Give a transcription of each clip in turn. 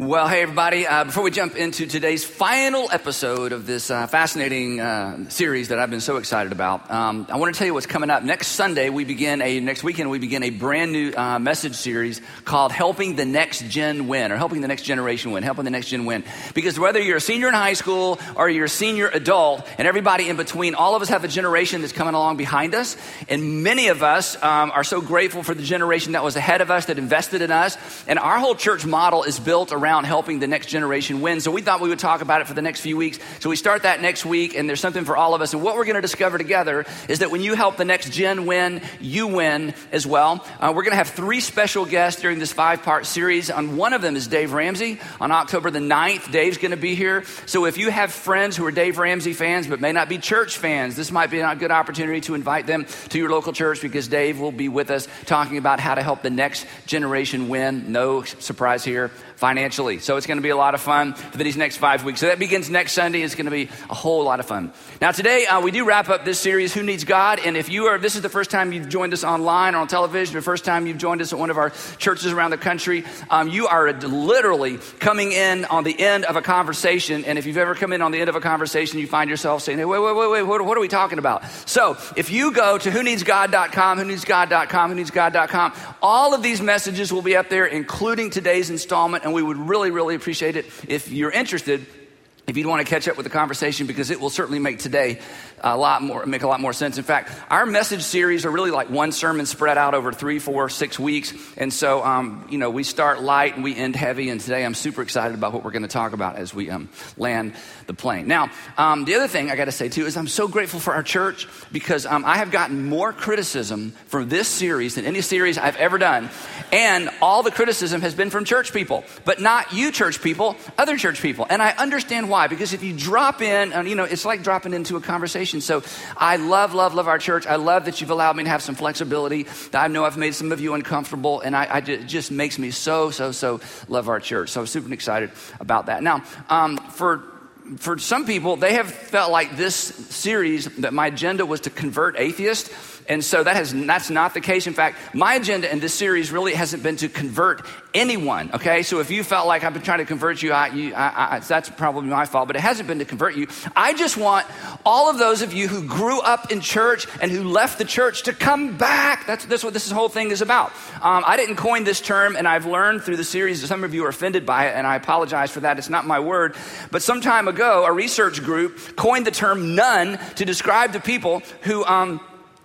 Well, hey, everybody. Uh, before we jump into today's final episode of this uh, fascinating uh, series that I've been so excited about, um, I want to tell you what's coming up. Next Sunday, we begin a, next weekend, we begin a brand new uh, message series called Helping the Next Gen Win, or Helping the Next Generation Win, Helping the Next Gen Win. Because whether you're a senior in high school or you're a senior adult, and everybody in between, all of us have a generation that's coming along behind us. And many of us um, are so grateful for the generation that was ahead of us, that invested in us. And our whole church model is built around around helping the next generation win. So we thought we would talk about it for the next few weeks. So we start that next week, and there's something for all of us. And what we're going to discover together is that when you help the next gen win, you win as well. Uh, we're going to have three special guests during this five part series. On one of them is Dave Ramsey. On October the 9th, Dave's going to be here. So if you have friends who are Dave Ramsey fans but may not be church fans, this might be a good opportunity to invite them to your local church because Dave will be with us talking about how to help the next generation win. No surprise here financially. So it's going to be a lot of fun for these next five weeks. So that begins next Sunday. It's going to be a whole lot of fun. Now today uh, we do wrap up this series, Who Needs God? And if you are, this is the first time you've joined us online or on television, the first time you've joined us at one of our churches around the country, um, you are literally coming in on the end of a conversation. And if you've ever come in on the end of a conversation, you find yourself saying, hey, wait, wait, wait, wait, what, what are we talking about? So if you go to who needs God.com, who needs God.com, who needs God.com, all of these messages will be up there, including today's installment we would really, really appreciate it if you're interested if you'd want to catch up with the conversation because it will certainly make today a lot more make a lot more sense. In fact our message series are really like one sermon spread out over three four six weeks. And so um, you know we start light and we end heavy. And today i'm super excited about what we're going to talk about as we um, land the plane. Now um, the other thing i got to say too is i'm so grateful for our church because um, i have gotten more criticism from this series than any series i've ever done. And all the criticism has been from church people but not you church people other church people. And i understand why because if you drop in you know it's like dropping into a conversation so I love, love, love our church. I love that you've allowed me to have some flexibility. That I know I've made some of you uncomfortable, and I, I it just makes me so, so, so love our church. So I'm super excited about that. Now, um, for for some people, they have felt like this series that my agenda was to convert atheists. And so that has, that's not the case. In fact, my agenda in this series really hasn't been to convert anyone, okay? So if you felt like I've been trying to convert you, I, you I, I, that's probably my fault, but it hasn't been to convert you. I just want all of those of you who grew up in church and who left the church to come back. That's, that's what this whole thing is about. Um, I didn't coin this term, and I've learned through the series that some of you are offended by it, and I apologize for that. It's not my word. But some time ago, a research group coined the term none to describe the people who, um,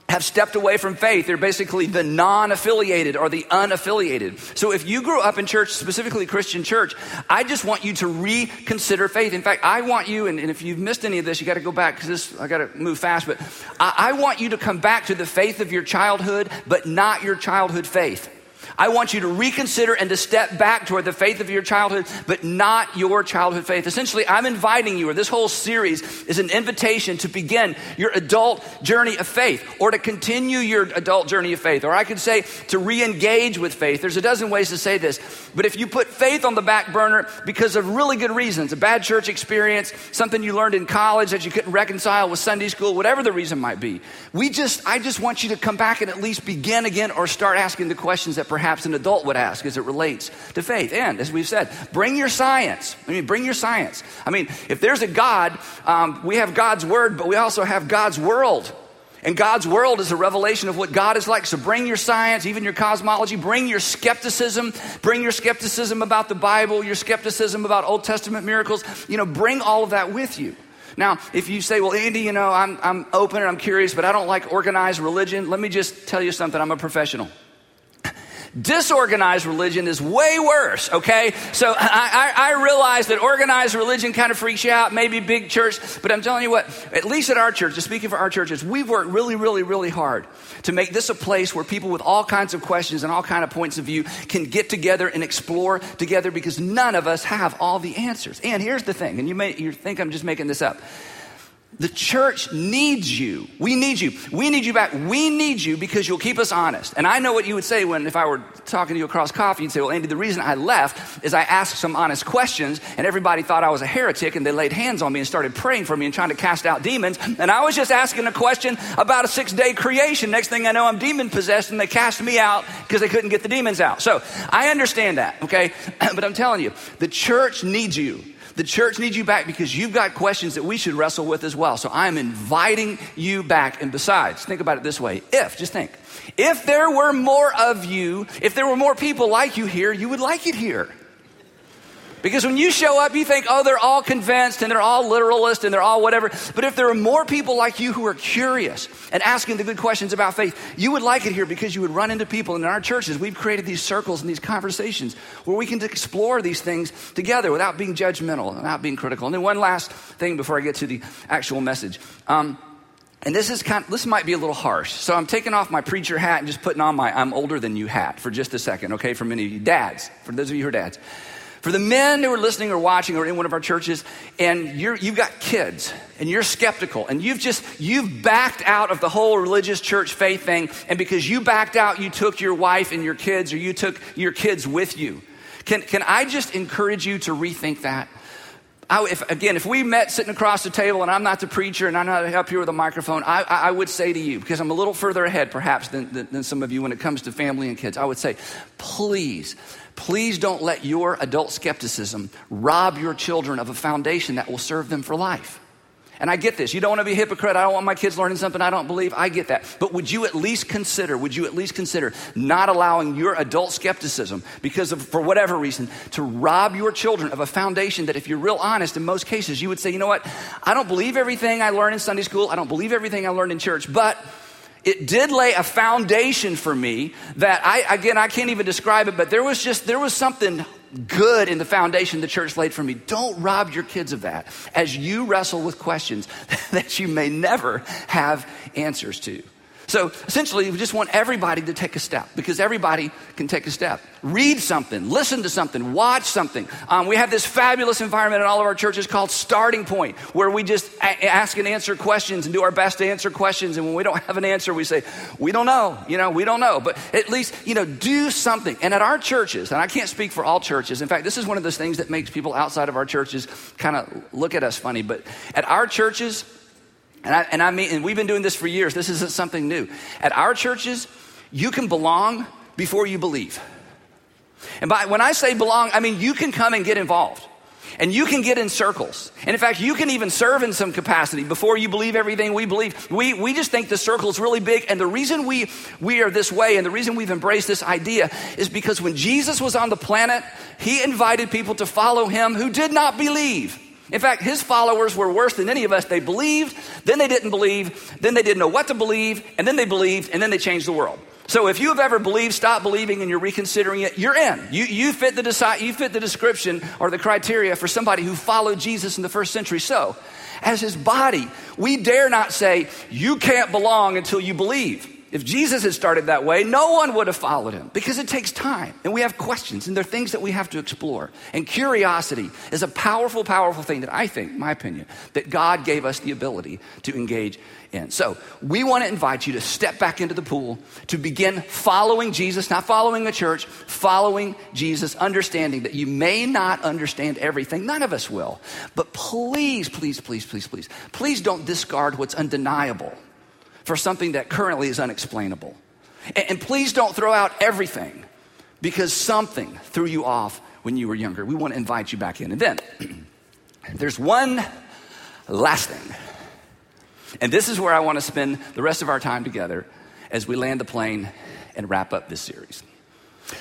have stepped away from faith. They're basically the non affiliated or the unaffiliated. So if you grew up in church, specifically Christian church, I just want you to reconsider faith. In fact, I want you, and, and if you've missed any of this, you got to go back because this, I got to move fast, but I, I want you to come back to the faith of your childhood, but not your childhood faith. I want you to reconsider and to step back toward the faith of your childhood, but not your childhood faith. Essentially, I'm inviting you, or this whole series is an invitation to begin your adult journey of faith, or to continue your adult journey of faith, or I could say to re engage with faith. There's a dozen ways to say this, but if you put faith on the back burner because of really good reasons, a bad church experience, something you learned in college that you couldn't reconcile with Sunday school, whatever the reason might be, we just, I just want you to come back and at least begin again or start asking the questions that perhaps perhaps an adult would ask as it relates to faith. And as we've said, bring your science. I mean, bring your science. I mean, if there's a God, um, we have God's word, but we also have God's world. And God's world is a revelation of what God is like. So bring your science, even your cosmology, bring your skepticism, bring your skepticism about the Bible, your skepticism about Old Testament miracles. You know, bring all of that with you. Now, if you say, well, Andy, you know, I'm, I'm open and I'm curious, but I don't like organized religion, let me just tell you something. I'm a professional. Disorganized religion is way worse, okay? So I, I, I, realize that organized religion kind of freaks you out, maybe big church, but I'm telling you what, at least at our church, just speaking for our churches, we've worked really, really, really hard to make this a place where people with all kinds of questions and all kinds of points of view can get together and explore together because none of us have all the answers. And here's the thing, and you may you think I'm just making this up. The church needs you. We need you. We need you back. We need you because you'll keep us honest. And I know what you would say when, if I were talking to you across coffee, you'd say, Well, Andy, the reason I left is I asked some honest questions and everybody thought I was a heretic and they laid hands on me and started praying for me and trying to cast out demons. And I was just asking a question about a six day creation. Next thing I know, I'm demon possessed and they cast me out because they couldn't get the demons out. So I understand that, okay? but I'm telling you, the church needs you. The church needs you back because you've got questions that we should wrestle with as well. So I'm inviting you back. And besides, think about it this way if, just think, if there were more of you, if there were more people like you here, you would like it here. Because when you show up, you think, oh, they're all convinced and they're all literalist and they're all whatever. But if there are more people like you who are curious and asking the good questions about faith, you would like it here because you would run into people. And in our churches, we've created these circles and these conversations where we can explore these things together without being judgmental, without being critical. And then one last thing before I get to the actual message. Um, and this is kind of, this might be a little harsh. So I'm taking off my preacher hat and just putting on my I'm older than you hat for just a second, okay, for many of you dads, for those of you who are dads. For the men who are listening or watching or in one of our churches, and you have got kids and you're skeptical and you've just, you've backed out of the whole religious church faith thing, and because you backed out, you took your wife and your kids or you took your kids with you. Can, can I just encourage you to rethink that? I, if, again, if we met sitting across the table and I'm not the preacher and I'm not up here with a microphone, I, I would say to you, because I'm a little further ahead perhaps than, than, than some of you when it comes to family and kids, I would say, please Please don't let your adult skepticism rob your children of a foundation that will serve them for life. And I get this. You don't want to be a hypocrite. I don't want my kids learning something I don't believe. I get that. But would you at least consider, would you at least consider not allowing your adult skepticism, because of, for whatever reason, to rob your children of a foundation that, if you're real honest, in most cases, you would say, you know what? I don't believe everything I learned in Sunday school. I don't believe everything I learned in church, but it did lay a foundation for me that I, again, I can't even describe it, but there was just, there was something good in the foundation the church laid for me. Don't rob your kids of that as you wrestle with questions that you may never have answers to. So essentially, we just want everybody to take a step because everybody can take a step. Read something, listen to something, watch something. Um, we have this fabulous environment in all of our churches called Starting Point, where we just a- ask and answer questions and do our best to answer questions. And when we don't have an answer, we say, We don't know, you know, we don't know. But at least, you know, do something. And at our churches, and I can't speak for all churches, in fact, this is one of those things that makes people outside of our churches kind of look at us funny. But at our churches, and I, and I mean, and we've been doing this for years. This isn't something new. At our churches, you can belong before you believe. And by when I say belong, I mean you can come and get involved. And you can get in circles. And in fact, you can even serve in some capacity before you believe everything we believe. We, we just think the circle is really big. And the reason we, we are this way and the reason we've embraced this idea is because when Jesus was on the planet, he invited people to follow him who did not believe. In fact, his followers were worse than any of us. They believed, then they didn't believe, then they didn't know what to believe, and then they believed, and then they changed the world. So if you have ever believed, stop believing, and you're reconsidering it, you're in. You, you, fit the deci- you fit the description or the criteria for somebody who followed Jesus in the first century. So, as his body, we dare not say, you can't belong until you believe. If Jesus had started that way, no one would have followed him because it takes time and we have questions and there are things that we have to explore. And curiosity is a powerful, powerful thing that I think, my opinion, that God gave us the ability to engage in. So we want to invite you to step back into the pool, to begin following Jesus, not following a church, following Jesus, understanding that you may not understand everything. None of us will. But please, please, please, please, please, please don't discard what's undeniable for something that currently is unexplainable. And, and please don't throw out everything because something threw you off when you were younger. We want to invite you back in. And then there's one last thing. And this is where I want to spend the rest of our time together as we land the plane and wrap up this series.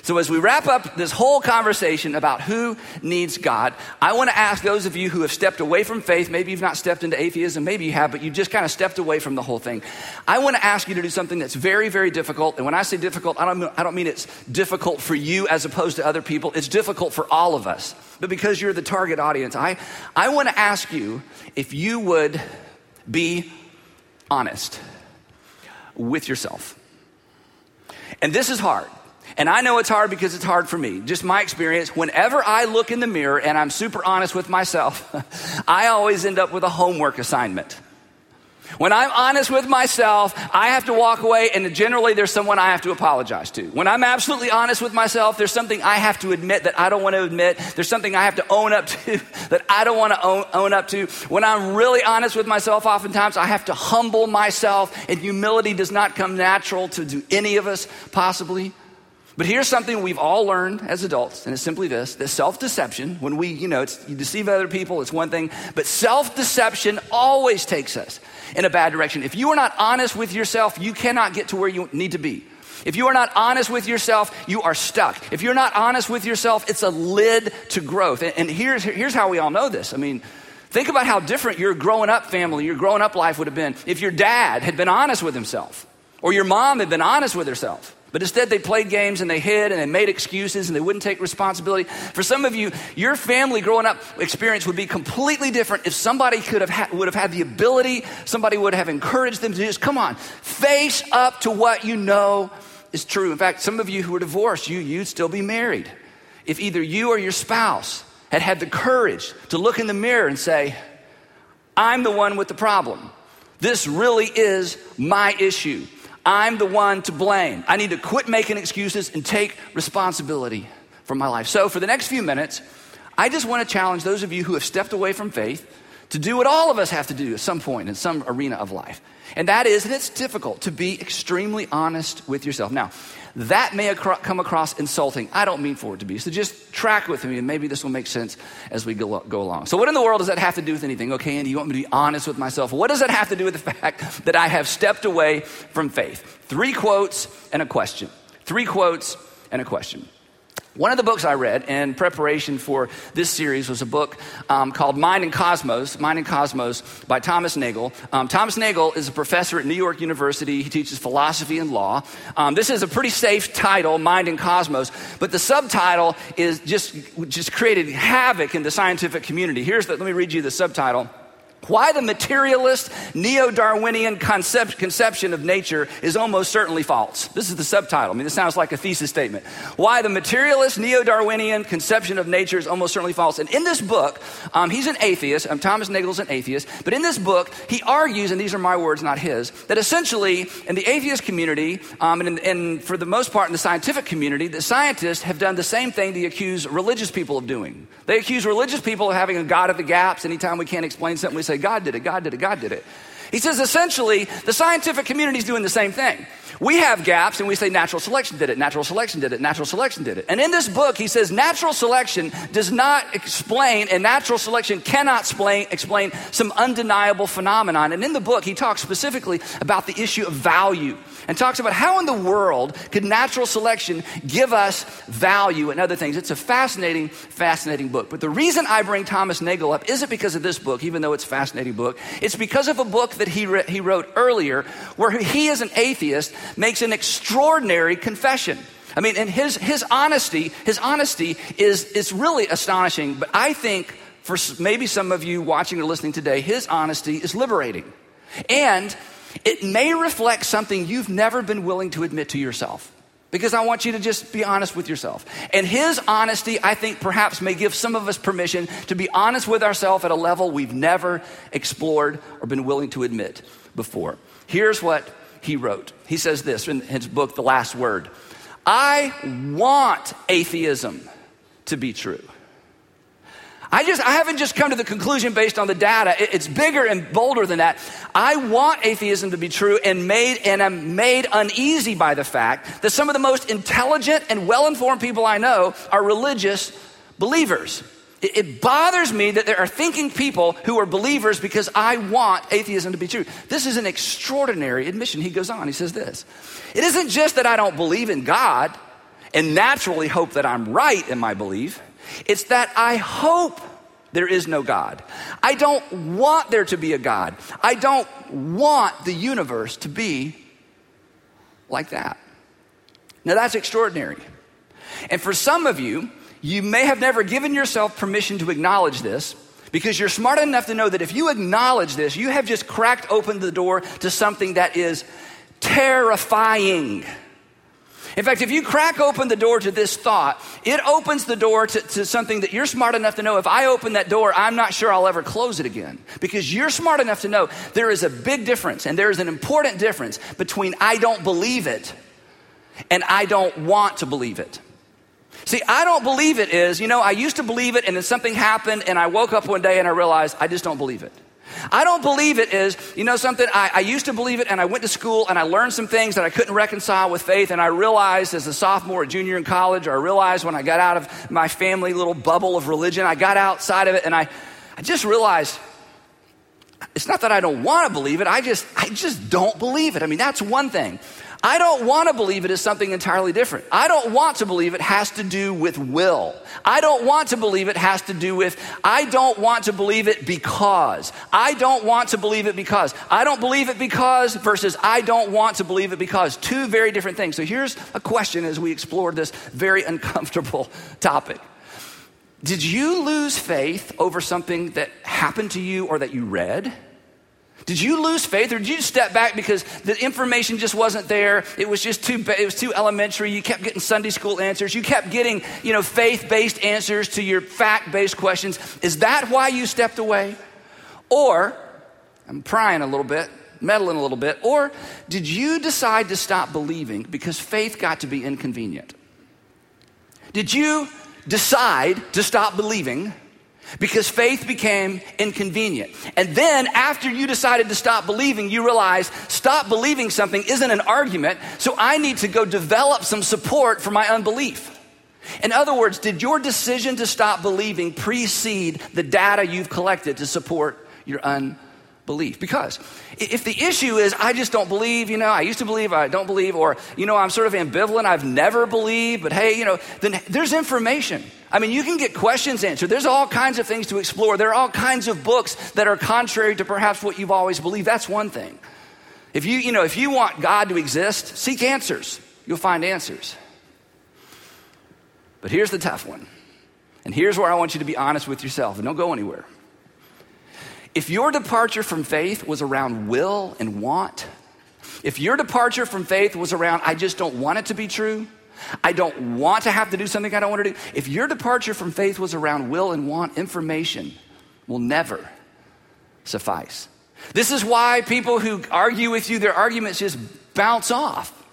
So, as we wrap up this whole conversation about who needs God, I want to ask those of you who have stepped away from faith, maybe you've not stepped into atheism, maybe you have, but you just kind of stepped away from the whole thing. I want to ask you to do something that's very, very difficult. And when I say difficult, I don't, I don't mean it's difficult for you as opposed to other people, it's difficult for all of us. But because you're the target audience, I, I want to ask you if you would be honest with yourself. And this is hard. And I know it's hard because it's hard for me. Just my experience. Whenever I look in the mirror and I'm super honest with myself, I always end up with a homework assignment. When I'm honest with myself, I have to walk away, and generally there's someone I have to apologize to. When I'm absolutely honest with myself, there's something I have to admit that I don't want to admit. There's something I have to own up to that I don't want to own, own up to. When I'm really honest with myself, oftentimes I have to humble myself, and humility does not come natural to do any of us, possibly. But here's something we've all learned as adults, and it's simply this that self deception, when we, you know, you deceive other people, it's one thing, but self deception always takes us in a bad direction. If you are not honest with yourself, you cannot get to where you need to be. If you are not honest with yourself, you are stuck. If you're not honest with yourself, it's a lid to growth. And, and here's, here's how we all know this. I mean, think about how different your growing up family, your growing up life would have been if your dad had been honest with himself or your mom had been honest with herself. But instead, they played games and they hid and they made excuses and they wouldn't take responsibility. For some of you, your family growing up experience would be completely different if somebody could have ha- would have had the ability, somebody would have encouraged them to just come on, face up to what you know is true. In fact, some of you who are divorced, you you'd still be married if either you or your spouse had had the courage to look in the mirror and say, "I'm the one with the problem. This really is my issue." I'm the one to blame. I need to quit making excuses and take responsibility for my life. So, for the next few minutes, I just want to challenge those of you who have stepped away from faith to do what all of us have to do at some point in some arena of life. And that is, and it's difficult to be extremely honest with yourself. Now, that may come across insulting. I don't mean for it to be. So just track with me, and maybe this will make sense as we go, go along. So, what in the world does that have to do with anything? Okay, Andy, you want me to be honest with myself? What does that have to do with the fact that I have stepped away from faith? Three quotes and a question. Three quotes and a question. One of the books I read in preparation for this series was a book um, called Mind and Cosmos, Mind and Cosmos by Thomas Nagel. Um, Thomas Nagel is a professor at New York University. He teaches philosophy and law. Um, this is a pretty safe title, Mind and Cosmos, but the subtitle is just, just created havoc in the scientific community. Here's the, let me read you the subtitle. Why the materialist neo Darwinian concept, conception of nature is almost certainly false. This is the subtitle. I mean, this sounds like a thesis statement. Why the materialist neo Darwinian conception of nature is almost certainly false. And in this book, um, he's an atheist. Um, Thomas Nagel's an atheist. But in this book, he argues, and these are my words, not his, that essentially in the atheist community, um, and, in, and for the most part in the scientific community, the scientists have done the same thing they accuse religious people of doing. They accuse religious people of having a God of the gaps. Anytime we can't explain something, we say, say, God did it, God did it, God did it. He says essentially the scientific community is doing the same thing. We have gaps and we say natural selection did it, natural selection did it, natural selection did it. And in this book, he says natural selection does not explain, and natural selection cannot explain, explain some undeniable phenomenon. And in the book, he talks specifically about the issue of value and talks about how in the world could natural selection give us value and other things. It's a fascinating, fascinating book. But the reason I bring Thomas Nagel up isn't because of this book, even though it's a fascinating book. It's because of a book that he, re- he wrote earlier where he, as an atheist, makes an extraordinary confession. I mean, and his, his honesty, his honesty is, is really astonishing. But I think for maybe some of you watching or listening today, his honesty is liberating. And it may reflect something you've never been willing to admit to yourself. Because I want you to just be honest with yourself. And his honesty, I think, perhaps may give some of us permission to be honest with ourselves at a level we've never explored or been willing to admit before. Here's what he wrote. He says this in his book, The Last Word I want atheism to be true. I just I haven't just come to the conclusion based on the data. It's bigger and bolder than that. I want atheism to be true and made and I'm made uneasy by the fact that some of the most intelligent and well-informed people I know are religious believers. It, it bothers me that there are thinking people who are believers because I want atheism to be true. This is an extraordinary admission. He goes on, he says this. It isn't just that I don't believe in God and naturally hope that I'm right in my belief. It's that I hope there is no God. I don't want there to be a God. I don't want the universe to be like that. Now, that's extraordinary. And for some of you, you may have never given yourself permission to acknowledge this because you're smart enough to know that if you acknowledge this, you have just cracked open the door to something that is terrifying. In fact, if you crack open the door to this thought, it opens the door to, to, something that you're smart enough to know. If I open that door, I'm not sure I'll ever close it again. Because you're smart enough to know there is a big difference, and there is an important difference between I don't believe it and I don't want to believe it. See, I don't believe it is, you know, I used to believe it, and then something happened, and I woke up one day and I realized I just don't believe it. I don't believe it is, you know, something I, I, used to believe it and I went to school and I learned some things that I couldn't reconcile with faith. And I realized as a sophomore or junior in college, or I realized when I got out of my family little bubble of religion, I got outside of it and I, I just realized it's not that I don't want to believe it, I just, I just don't believe it. I mean, that's one thing. I don't want to believe it is something entirely different. I don't want to believe it has to do with will. I don't want to believe it has to do with, I don't want to believe it because. I don't want to believe it because. I don't believe it because versus I don't want to believe it because. Two very different things. So here's a question as we explore this very uncomfortable topic. Did you lose faith over something that happened to you or that you read? Did you lose faith or did you step back because the information just wasn't there? It was just too it was too elementary. You kept getting Sunday school answers. You kept getting, you know, faith-based answers to your fact-based questions. Is that why you stepped away? Or I'm prying a little bit, meddling a little bit, or did you decide to stop believing because faith got to be inconvenient? Did you decide to stop believing because faith became inconvenient. And then after you decided to stop believing, you realize stop believing something isn't an argument, so I need to go develop some support for my unbelief. In other words, did your decision to stop believing precede the data you've collected to support your unbelief? Belief. Because if the issue is, I just don't believe, you know, I used to believe, I don't believe, or, you know, I'm sort of ambivalent, I've never believed, but hey, you know, then there's information. I mean, you can get questions answered. There's all kinds of things to explore. There are all kinds of books that are contrary to perhaps what you've always believed. That's one thing. If you, you know, if you want God to exist, seek answers. You'll find answers. But here's the tough one. And here's where I want you to be honest with yourself and don't go anywhere. If your departure from faith was around will and want, if your departure from faith was around, I just don't want it to be true, I don't want to have to do something I don't want to do, if your departure from faith was around will and want, information will never suffice. This is why people who argue with you, their arguments just bounce off.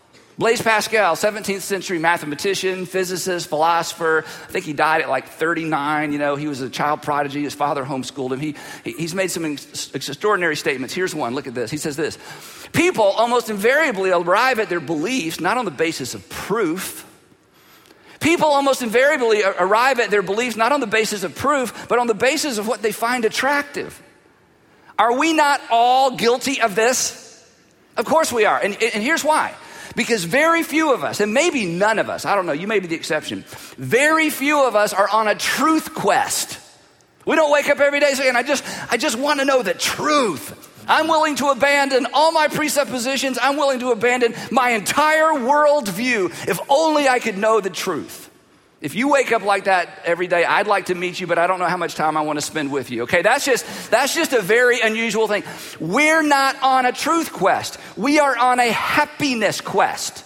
Blaise Pascal, 17th century mathematician, physicist, philosopher. I think he died at like 39. You know, he was a child prodigy. His father homeschooled him. He, he's made some extraordinary statements. Here's one. Look at this. He says this People almost invariably arrive at their beliefs not on the basis of proof. People almost invariably arrive at their beliefs not on the basis of proof, but on the basis of what they find attractive. Are we not all guilty of this? Of course we are. And, and here's why. Because very few of us, and maybe none of us, I don't know, you may be the exception, very few of us are on a truth quest. We don't wake up every day saying, I just, I just want to know the truth. I'm willing to abandon all my presuppositions. I'm willing to abandon my entire worldview if only I could know the truth. If you wake up like that every day, I'd like to meet you, but I don't know how much time I want to spend with you. Okay, that's just that's just a very unusual thing. We're not on a truth quest. We are on a happiness quest.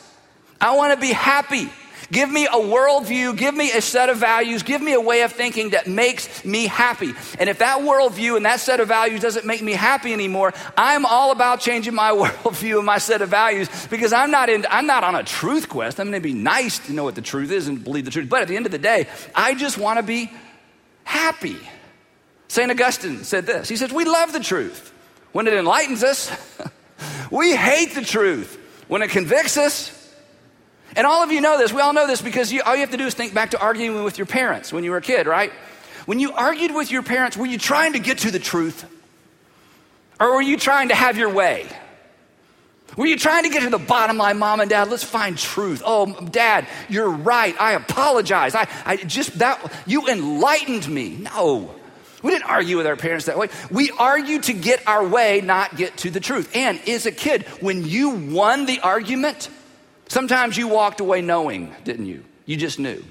I want to be happy. Give me a worldview, give me a set of values, give me a way of thinking that makes me happy. And if that worldview and that set of values doesn't make me happy anymore, I'm all about changing my worldview and my set of values because I'm not in, I'm not on a truth quest. I'm going to be nice to know what the truth is and believe the truth. But at the end of the day, I just want to be happy. St. Augustine said this. He says, We love the truth when it enlightens us. we hate the truth when it convicts us. And all of you know this. We all know this because you, all you have to do is think back to arguing with your parents when you were a kid, right? When you argued with your parents, were you trying to get to the truth? Or were you trying to have your way? Were you trying to get to the bottom line, mom and dad? Let's find truth. Oh, dad, you're right. I apologize. I, I just that you enlightened me. No. We didn't argue with our parents that way. We argued to get our way, not get to the truth. And as a kid, when you won the argument, Sometimes you walked away knowing, didn't you? You just knew.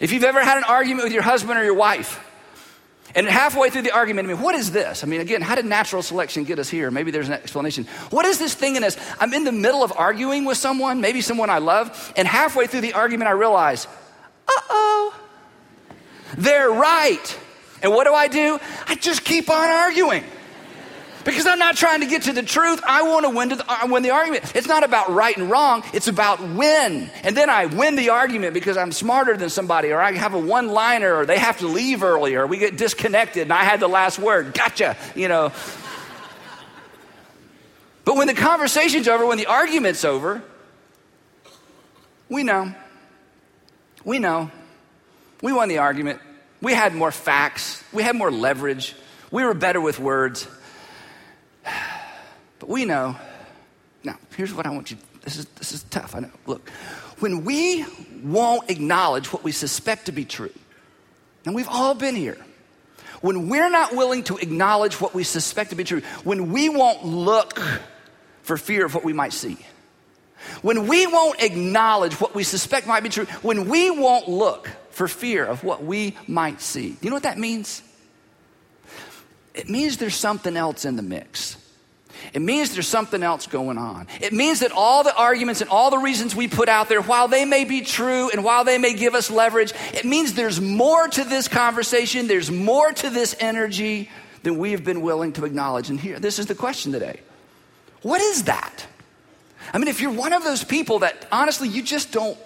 If you've ever had an argument with your husband or your wife, And halfway through the argument, I mean, what is this? I mean, again, how did natural selection get us here? Maybe there's an explanation. What is this thing in us? I'm in the middle of arguing with someone, maybe someone I love, and halfway through the argument, I realize, uh oh, they're right. And what do I do? I just keep on arguing. Because I'm not trying to get to the truth. I want to win, to the, uh, win the argument. It's not about right and wrong, it's about win. And then I win the argument because I'm smarter than somebody, or I have a one liner, or they have to leave early, or we get disconnected and I had the last word. Gotcha, you know. But when the conversation's over, when the argument's over, we know. We know. We won the argument. We had more facts. We had more leverage. We were better with words. But we know, now, here's what I want you, this is, this is tough, I know. Look, when we won't acknowledge what we suspect to be true, and we've all been here, when we're not willing to acknowledge what we suspect to be true, when we won't look for fear of what we might see, when we won't acknowledge what we suspect might be true, when we won't look for fear of what we might see, Do you know what that means? It means there's something else in the mix. It means there's something else going on. It means that all the arguments and all the reasons we put out there, while they may be true and while they may give us leverage, it means there's more to this conversation, there's more to this energy than we have been willing to acknowledge. And here, this is the question today What is that? I mean, if you're one of those people that honestly you just don't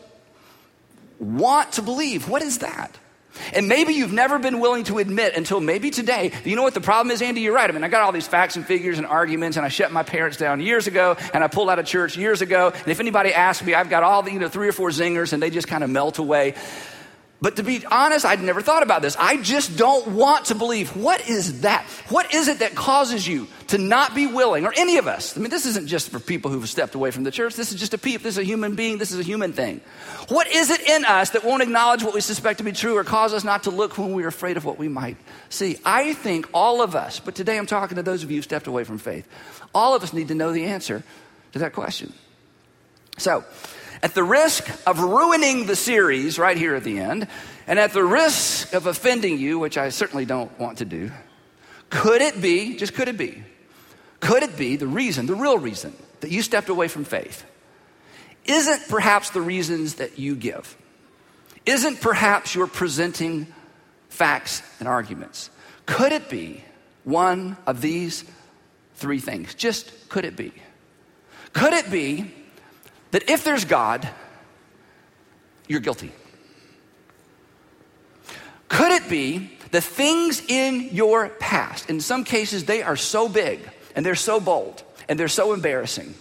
want to believe, what is that? And maybe you've never been willing to admit until maybe today. You know what the problem is, Andy? You're right. I mean, I got all these facts and figures and arguments, and I shut my parents down years ago, and I pulled out of church years ago. And if anybody asks me, I've got all the, you know, three or four zingers, and they just kind of melt away. But to be honest, I'd never thought about this. I just don't want to believe. What is that? What is it that causes you to not be willing, or any of us? I mean, this isn't just for people who've stepped away from the church. This is just a peep. This is a human being. This is a human thing. What is it in us that won't acknowledge what we suspect to be true or cause us not to look when we're afraid of what we might see? I think all of us, but today I'm talking to those of you who stepped away from faith, all of us need to know the answer to that question. So, at the risk of ruining the series right here at the end, and at the risk of offending you, which I certainly don't want to do, could it be, just could it be, could it be the reason, the real reason that you stepped away from faith isn't perhaps the reasons that you give? Isn't perhaps you're presenting facts and arguments? Could it be one of these three things? Just could it be? Could it be that if there's God, you're guilty? Could it be the things in your past, in some cases, they are so big and they're so bold and they're so embarrassing.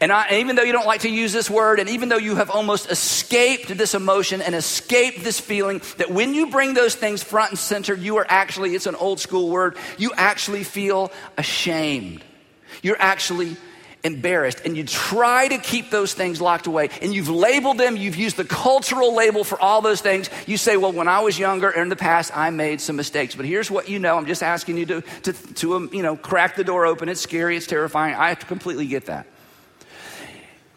And, I, even though you don't like to use this word, and even though you have almost escaped this emotion and escaped this feeling, that when you bring those things front and center, you are actually, it's an old school word, you actually feel ashamed. You're actually embarrassed and you try to keep those things locked away and you've labeled them, you've used the cultural label for all those things. You say, well, when I was younger in the past, I made some mistakes. But here's what you know. I'm just asking you to, to, to um, you know, crack the door open. It's scary, it's terrifying. I completely get that.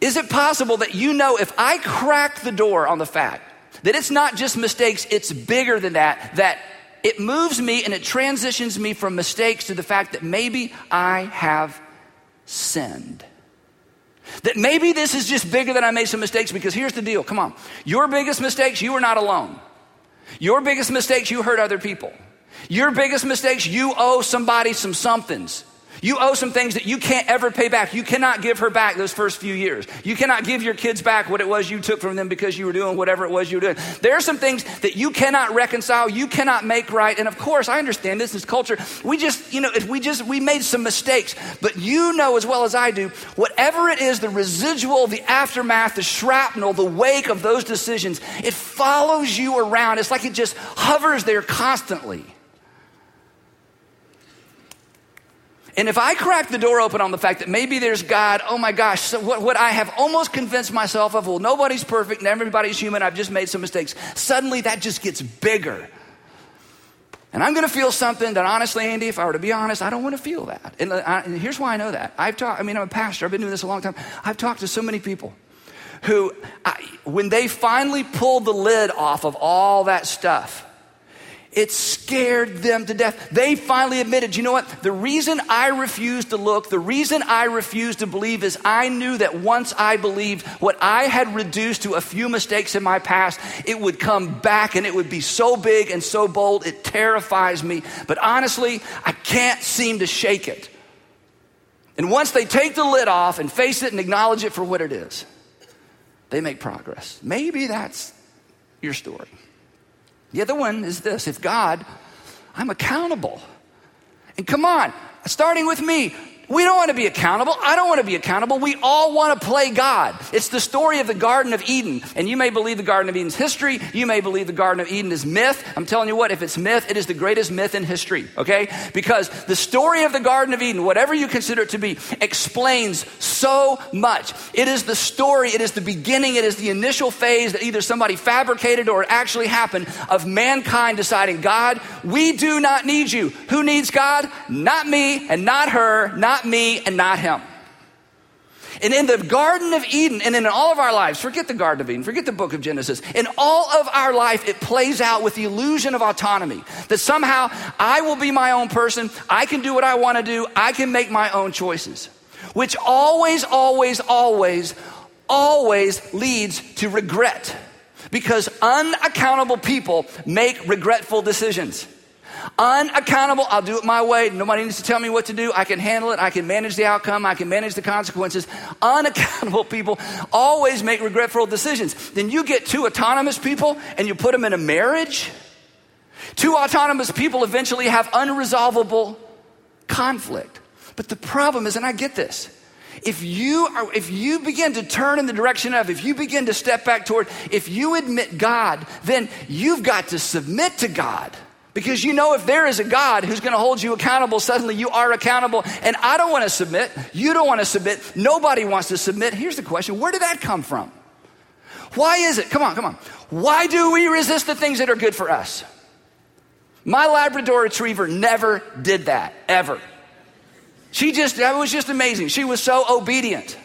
Is it possible that you know if I crack the door on the fact that it's not just mistakes, it's bigger than that, that it moves me and it transitions me from mistakes to the fact that maybe I have sinned. That maybe this is just bigger than I made some mistakes because here's the deal. Come on. Your biggest mistakes, you are not alone. Your biggest mistakes, you hurt other people. Your biggest mistakes, you owe somebody some somethings. You owe some things that you can't ever pay back. You cannot give her back those first few years. You cannot give your kids back what it was you took from them because you were doing whatever it was you were doing. There are some things that you cannot reconcile, you cannot make right. And of course, I understand this is culture. We just, you know, if we just, we made some mistakes, but you know as well as I do, whatever it is, the residual, the aftermath, the shrapnel, the wake of those decisions, it follows you around. It's like it just hovers there constantly. And if I crack the door open on the fact that maybe there's God, oh my gosh, so what, what I have almost convinced myself of, well, nobody's perfect and everybody's human, I've just made some mistakes, suddenly that just gets bigger. And I'm going to feel something that honestly, Andy, if I were to be honest, I don't want to feel that. And, uh, I, and here's why I know that. I've talked, I mean, I'm a pastor, I've been doing this a long time. I've talked to so many people who, I, when they finally pulled the lid off of all that stuff, It scared them to death. They finally admitted, you know what? The reason I refused to look, the reason I refused to believe is I knew that once I believed what I had reduced to a few mistakes in my past, it would come back and it would be so big and so bold, it terrifies me. But honestly, I can't seem to shake it. And once they take the lid off and face it and acknowledge it for what it is, they make progress. Maybe that's your story. The other one is this if God, I'm accountable. And come on, starting with me, we don't want to be accountable. I don't want to be accountable. We all want to play God. It's the story of the Garden of Eden. And you may believe the Garden of Eden's history. You may believe the Garden of Eden is myth. I'm telling you what, if it's myth, it is the greatest myth in history, okay? Because the story of the Garden of Eden, whatever you consider it to be, explains so much. It is the story, it is the beginning, it is the initial phase that either somebody fabricated or it actually happened of mankind deciding, God, we do not need you. Who needs God? Not me and not her, not not me and not him. And in the Garden of Eden, and in all of our lives, forget the Garden of Eden, forget the book of Genesis, in all of our life, it plays out with the illusion of autonomy. That somehow I will be my own person, I can do what I want to do, I can make my own choices. Which always, always, always, always leads to regret. Because unaccountable people make regretful decisions. Unaccountable, I'll do it my way. Nobody needs to tell me what to do. I can handle it. I can manage the outcome. I can manage the consequences. Unaccountable people always make regretful decisions. Then you get two autonomous people and you put them in a marriage. Two autonomous people eventually have unresolvable conflict. But the problem is, and I get this, if you are, if you begin to turn in the direction of, if you begin to step back toward, if you admit God, then you've got to submit to God. Because you know, if there is a God who's going to hold you accountable, suddenly you are accountable. And I don't want to submit. You don't want to submit. Nobody wants to submit. Here's the question where did that come from? Why is it? Come on, come on. Why do we resist the things that are good for us? My Labrador retriever never did that, ever. She just, that was just amazing. She was so obedient.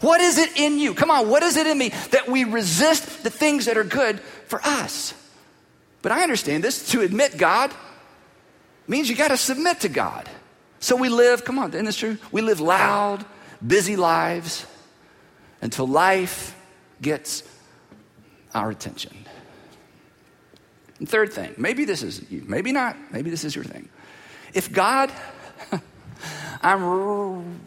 What is it in you? Come on, what is it in me that we resist the things that are good for us? But I understand this to admit God means you got to submit to God. So we live, come on, isn't this true? We live loud, busy lives until life gets our attention. And third thing, maybe this is you, maybe not, maybe this is your thing. If God, I'm.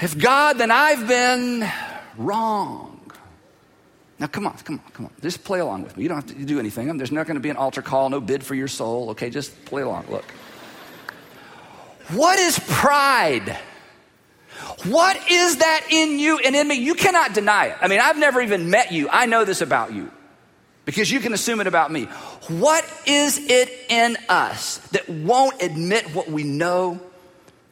If God, then I've been wrong. Now, come on, come on, come on. Just play along with me. You don't have to do anything. There's not going to be an altar call, no bid for your soul. Okay, just play along. Look. What is pride? What is that in you and in me? You cannot deny it. I mean, I've never even met you. I know this about you because you can assume it about me. What is it in us that won't admit what we know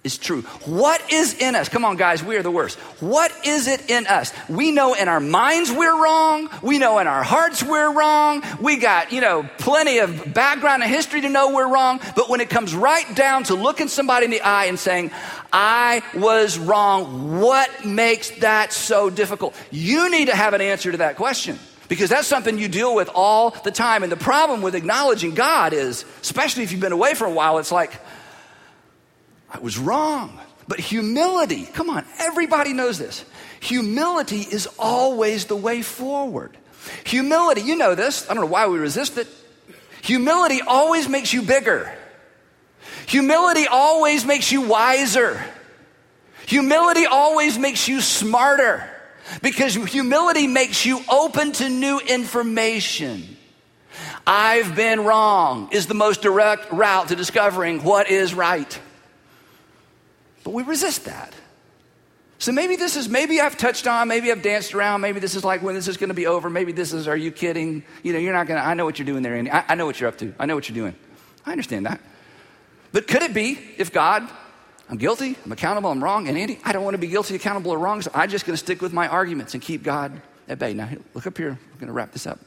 is true. What is in us? Come on, guys, we are the worst. What is it in us? We know in our minds we're wrong. We know in our hearts we're wrong. We got, you know, plenty of background and history to know we're wrong. But when it comes right down to looking somebody in the eye and saying, I was wrong, what makes that so difficult? You need to have an answer to that question. Because that's something you deal with all the time. And the problem with acknowledging God is, especially if you've been away for a while, it's like, I was wrong. But humility, come on, everybody knows this. Humility is always the way forward. Humility, you know this. I don't know why we resist it. Humility always makes you bigger. Humility always makes you wiser. Humility always makes you smarter because humility makes you open to new information. I've been wrong is the most direct route to discovering what is right. But we resist that. So maybe this is, maybe I've touched on, maybe I've danced around, maybe this is like when this is going to be over, maybe this is, are you kidding? You know, you're not going to, I know what you're doing there, Andy. I, I know what you're up to. I know what you're doing. I understand that. But could it be if God, I'm guilty, I'm accountable, I'm wrong, and Andy, I don't want to be guilty, accountable, or wrong, so I'm just going to stick with my arguments and keep God at bay. Now, look up here. We're going to wrap this up.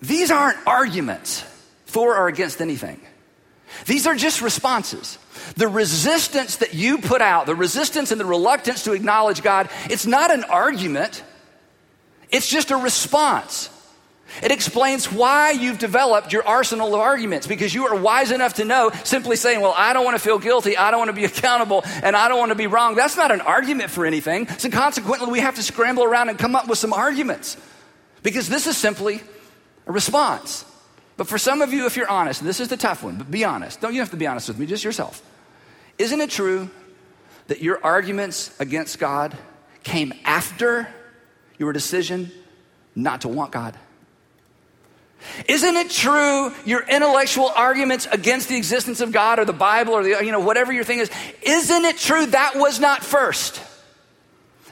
These aren't arguments for or against anything. These are just responses. The resistance that you put out, the resistance and the reluctance to acknowledge God, it's not an argument. It's just a response. It explains why you've developed your arsenal of arguments because you are wise enough to know simply saying, Well, I don't want to feel guilty, I don't want to be accountable, and I don't want to be wrong. That's not an argument for anything. So consequently, we have to scramble around and come up with some arguments because this is simply a response. But for some of you, if you're honest, and this is the tough one, but be honest. Don't you have to be honest with me, just yourself. Isn't it true that your arguments against God came after your decision not to want God? Isn't it true your intellectual arguments against the existence of God or the Bible or the, you know, whatever your thing is, isn't it true that was not first?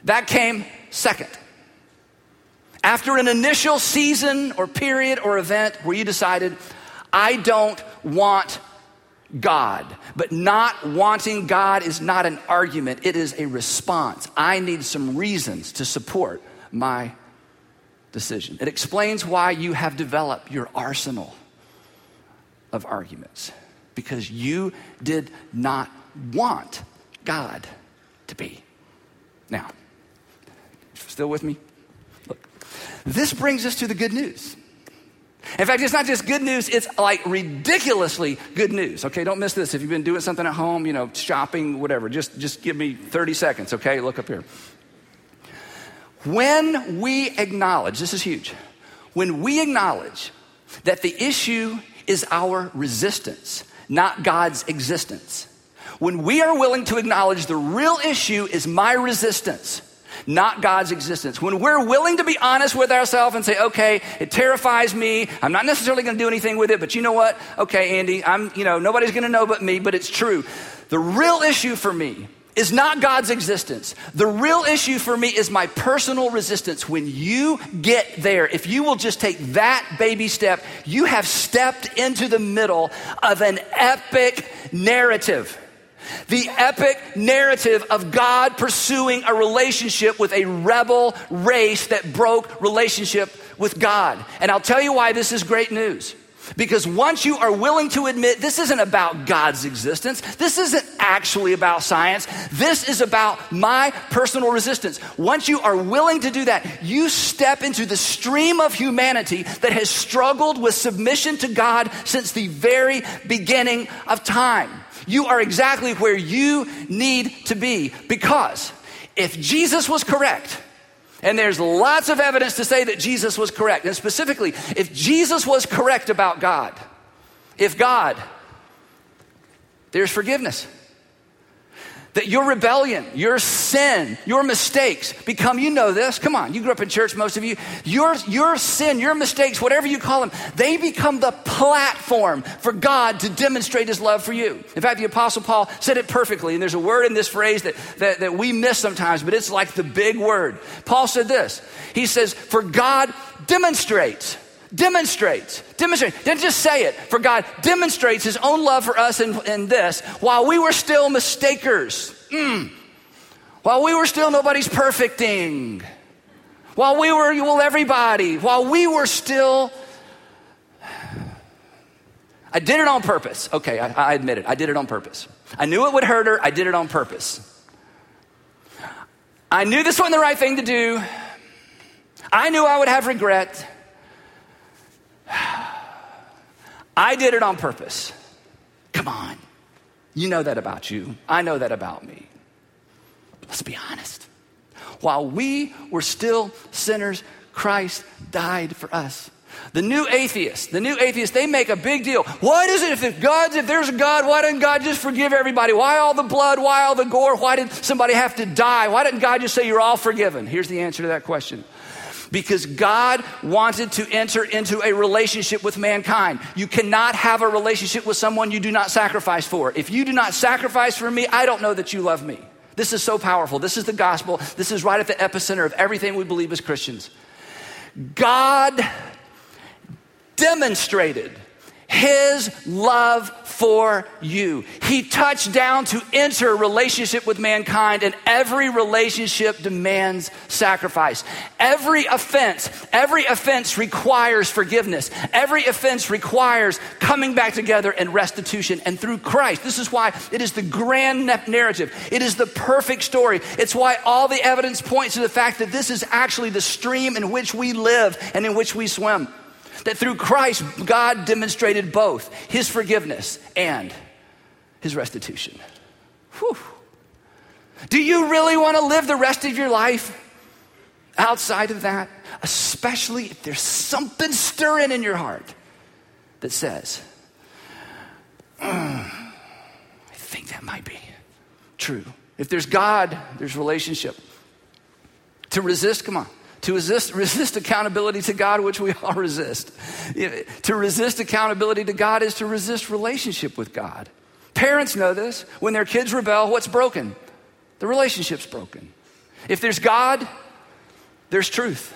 That came second. After an initial season or period or event where you decided, I don't want God. But not wanting God is not an argument, it is a response. I need some reasons to support my decision. It explains why you have developed your arsenal of arguments because you did not want God to be. Now, still with me? This brings us to the good news. In fact, it's not just good news, it's like ridiculously good news. Okay, don't miss this. If you've been doing something at home, you know, shopping, whatever, just, just give me 30 seconds, okay? Look up here. When we acknowledge, this is huge, when we acknowledge that the issue is our resistance, not God's existence, when we are willing to acknowledge the real issue is my resistance, not God's existence. When we're willing to be honest with ourselves and say, okay, it terrifies me. I'm not necessarily going to do anything with it, but you know what? Okay, Andy, I'm, you know, nobody's going to know but me, but it's true. The real issue for me is not God's existence. The real issue for me is my personal resistance. When you get there, if you will just take that baby step, you have stepped into the middle of an epic narrative. The epic narrative of God pursuing a relationship with a rebel race that broke relationship with God. And I'll tell you why this is great news. Because once you are willing to admit this isn't about God's existence, this isn't actually about science, this is about my personal resistance. Once you are willing to do that, you step into the stream of humanity that has struggled with submission to God since the very beginning of time. You are exactly where you need to be because if Jesus was correct, and there's lots of evidence to say that Jesus was correct. And specifically, if Jesus was correct about God, if God, there's forgiveness that your rebellion, your sin, your mistakes become, you know this, come on, you grew up in church, most of you, your, your sin, your mistakes, whatever you call them, they become the platform for God to demonstrate his love for you. In fact, the Apostle Paul said it perfectly, and there's a word in this phrase that, that, that we miss sometimes, but it's like the big word. Paul said this He says, For God demonstrates demonstrates, demonstrates, didn't just say it, for God demonstrates his own love for us in, in this while we were still mistakers. Mm. While we were still nobody's perfecting. While we were, well, everybody, while we were still, I did it on purpose. Okay, I, I admit it. I did it on purpose. I knew it would hurt her. I did it on purpose. I knew this wasn't the right thing to do. I knew I would have regret. I did it on purpose. Come on. You know that about you. I know that about me. Let's be honest. While we were still sinners, Christ died for us. The new atheists, the new atheists, they make a big deal. What is it, if God's, if there's a God, why didn't God just forgive everybody? Why all the blood? Why all the gore? Why did somebody have to die? Why didn't God just say you're all forgiven? Here's the answer to that question because God wanted to enter into a relationship with mankind. You cannot have a relationship with someone you do not sacrifice for. If you do not sacrifice for me, I don't know that you love me. This is so powerful. This is the gospel. This is right at the epicenter of everything we believe as Christians. God demonstrated his love for you. He touched down to enter a relationship with mankind, and every relationship demands sacrifice. Every offense, every offense requires forgiveness. Every offense requires coming back together and restitution. And through Christ, this is why it is the grand narrative. It is the perfect story. It's why all the evidence points to the fact that this is actually the stream in which we live and in which we swim. That through Christ, God demonstrated both his forgiveness and his restitution. Whew. Do you really want to live the rest of your life outside of that? Especially if there's something stirring in your heart that says, mm, I think that might be true. If there's God, there's relationship. To resist, come on. To resist, resist accountability to God, which we all resist. To resist accountability to God is to resist relationship with God. Parents know this. When their kids rebel, what's broken? The relationship's broken. If there's God, there's truth.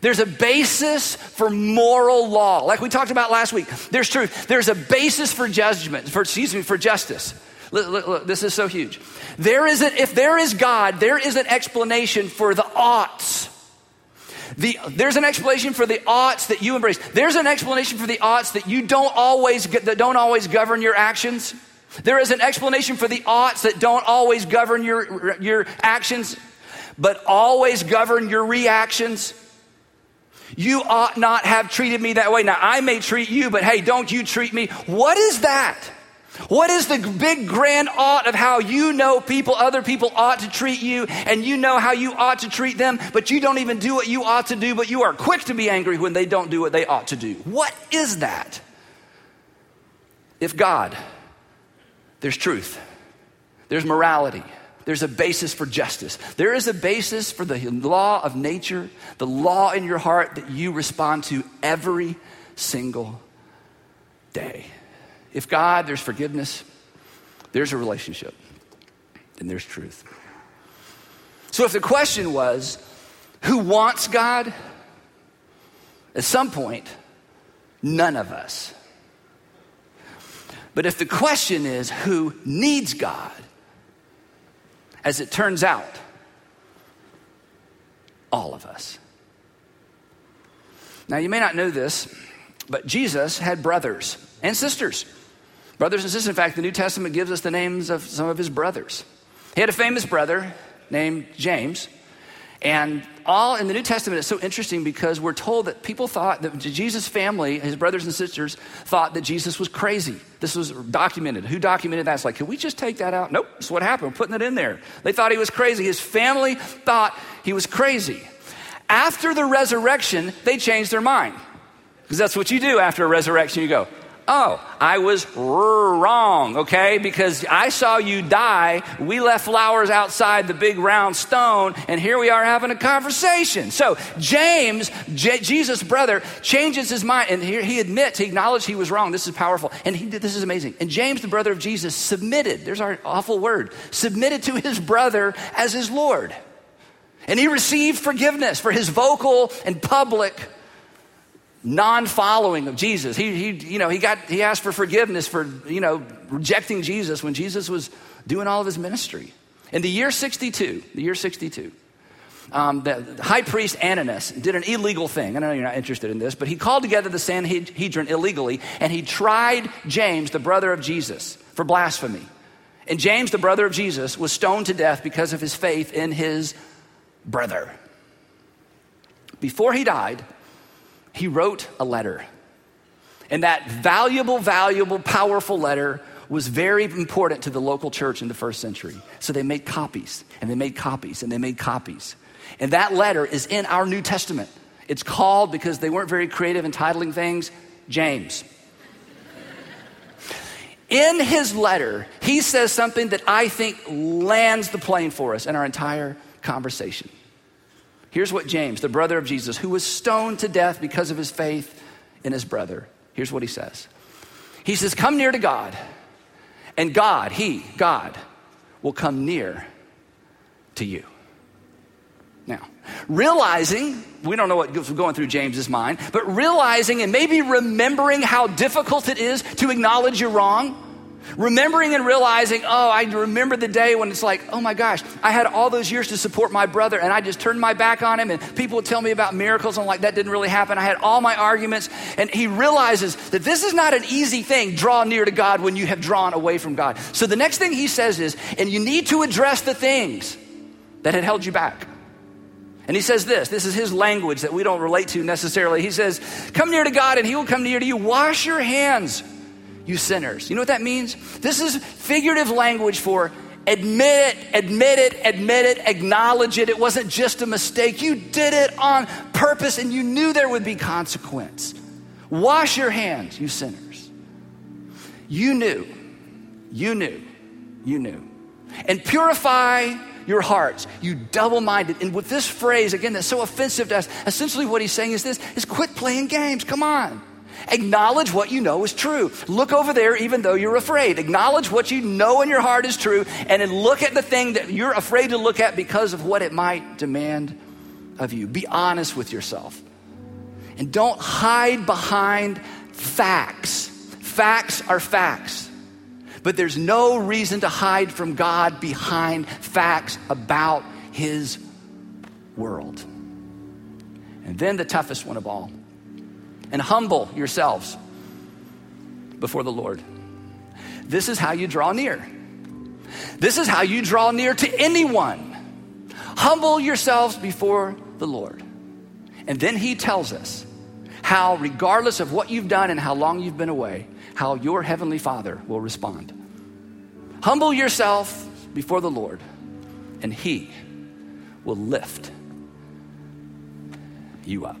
There's a basis for moral law. Like we talked about last week, there's truth. There's a basis for judgment, for, excuse me, for justice. Look, look, look, this is so huge. There is if there is God, there is an explanation for the oughts. The, there's an explanation for the oughts that you embrace. There's an explanation for the oughts that you don't always that don't always govern your actions. There is an explanation for the oughts that don't always govern your, your actions, but always govern your reactions. You ought not have treated me that way. Now, I may treat you, but hey, don't you treat me. What is that? What is the big grand ought of how you know people, other people ought to treat you, and you know how you ought to treat them, but you don't even do what you ought to do, but you are quick to be angry when they don't do what they ought to do? What is that? If God, there's truth, there's morality, there's a basis for justice, there is a basis for the law of nature, the law in your heart that you respond to every single day. If God, there's forgiveness, there's a relationship, and there's truth. So if the question was, who wants God? At some point, none of us. But if the question is, who needs God? As it turns out, all of us. Now, you may not know this, but Jesus had brothers and sisters. Brothers and sisters, in fact, the New Testament gives us the names of some of his brothers. He had a famous brother named James. And all in the New Testament is so interesting because we're told that people thought that Jesus' family, his brothers and sisters, thought that Jesus was crazy. This was documented. Who documented that? It's like, can we just take that out? Nope, that's what happened. We're putting it in there. They thought he was crazy. His family thought he was crazy. After the resurrection, they changed their mind. Because that's what you do after a resurrection. You go, Oh, I was wrong, okay? Because I saw you die. We left flowers outside the big round stone, and here we are having a conversation. So, James, J- Jesus' brother, changes his mind, and here he admits, he acknowledged he was wrong. This is powerful. And he did, this is amazing. And James, the brother of Jesus, submitted, there's our awful word, submitted to his brother as his Lord. And he received forgiveness for his vocal and public non-following of Jesus. He, he, you know, he got he asked for forgiveness for you know rejecting Jesus when Jesus was doing all of his ministry. In the year 62, the year 62, um, the high priest Ananias did an illegal thing. I don't know you're not interested in this, but he called together the Sanhedrin illegally and he tried James, the brother of Jesus, for blasphemy. And James, the brother of Jesus, was stoned to death because of his faith in his brother. Before he died, he wrote a letter. And that valuable, valuable, powerful letter was very important to the local church in the first century. So they made copies, and they made copies, and they made copies. And that letter is in our New Testament. It's called, because they weren't very creative in titling things, James. In his letter, he says something that I think lands the plane for us in our entire conversation. Here's what James, the brother of Jesus, who was stoned to death because of his faith in his brother, here's what he says. He says, Come near to God, and God, He, God, will come near to you. Now, realizing, we don't know what's going through James's mind, but realizing and maybe remembering how difficult it is to acknowledge you're wrong. Remembering and realizing, oh, I remember the day when it's like, oh my gosh, I had all those years to support my brother and I just turned my back on him and people would tell me about miracles and I'm like, that didn't really happen. I had all my arguments. And he realizes that this is not an easy thing, draw near to God when you have drawn away from God. So the next thing he says is, and you need to address the things that had held you back. And he says this this is his language that we don't relate to necessarily. He says, Come near to God and he will come near to you. Wash your hands, you sinners. You know what that means? This is figurative language for admit it, admit it, admit it, acknowledge it. It wasn't just a mistake. You did it on purpose and you knew there would be consequence. Wash your hands, you sinners. You knew, you knew, you knew. And purify your hearts, you double minded. And with this phrase, again, that's so offensive to us, essentially what he's saying is this is quit playing games. Come on. Acknowledge what you know is true. Look over there even though you're afraid. Acknowledge what you know in your heart is true, and then look at the thing that you're afraid to look at because of what it might demand of you. Be honest with yourself. And don't hide behind facts. Facts are facts. But there's no reason to hide from God behind facts about His world. And then the toughest one of all. And humble yourselves before the Lord. This is how you draw near. This is how you draw near to anyone. Humble yourselves before the Lord. And then he tells us how, regardless of what you've done and how long you've been away, how your heavenly Father will respond. Humble yourself before the Lord, and he will lift you up.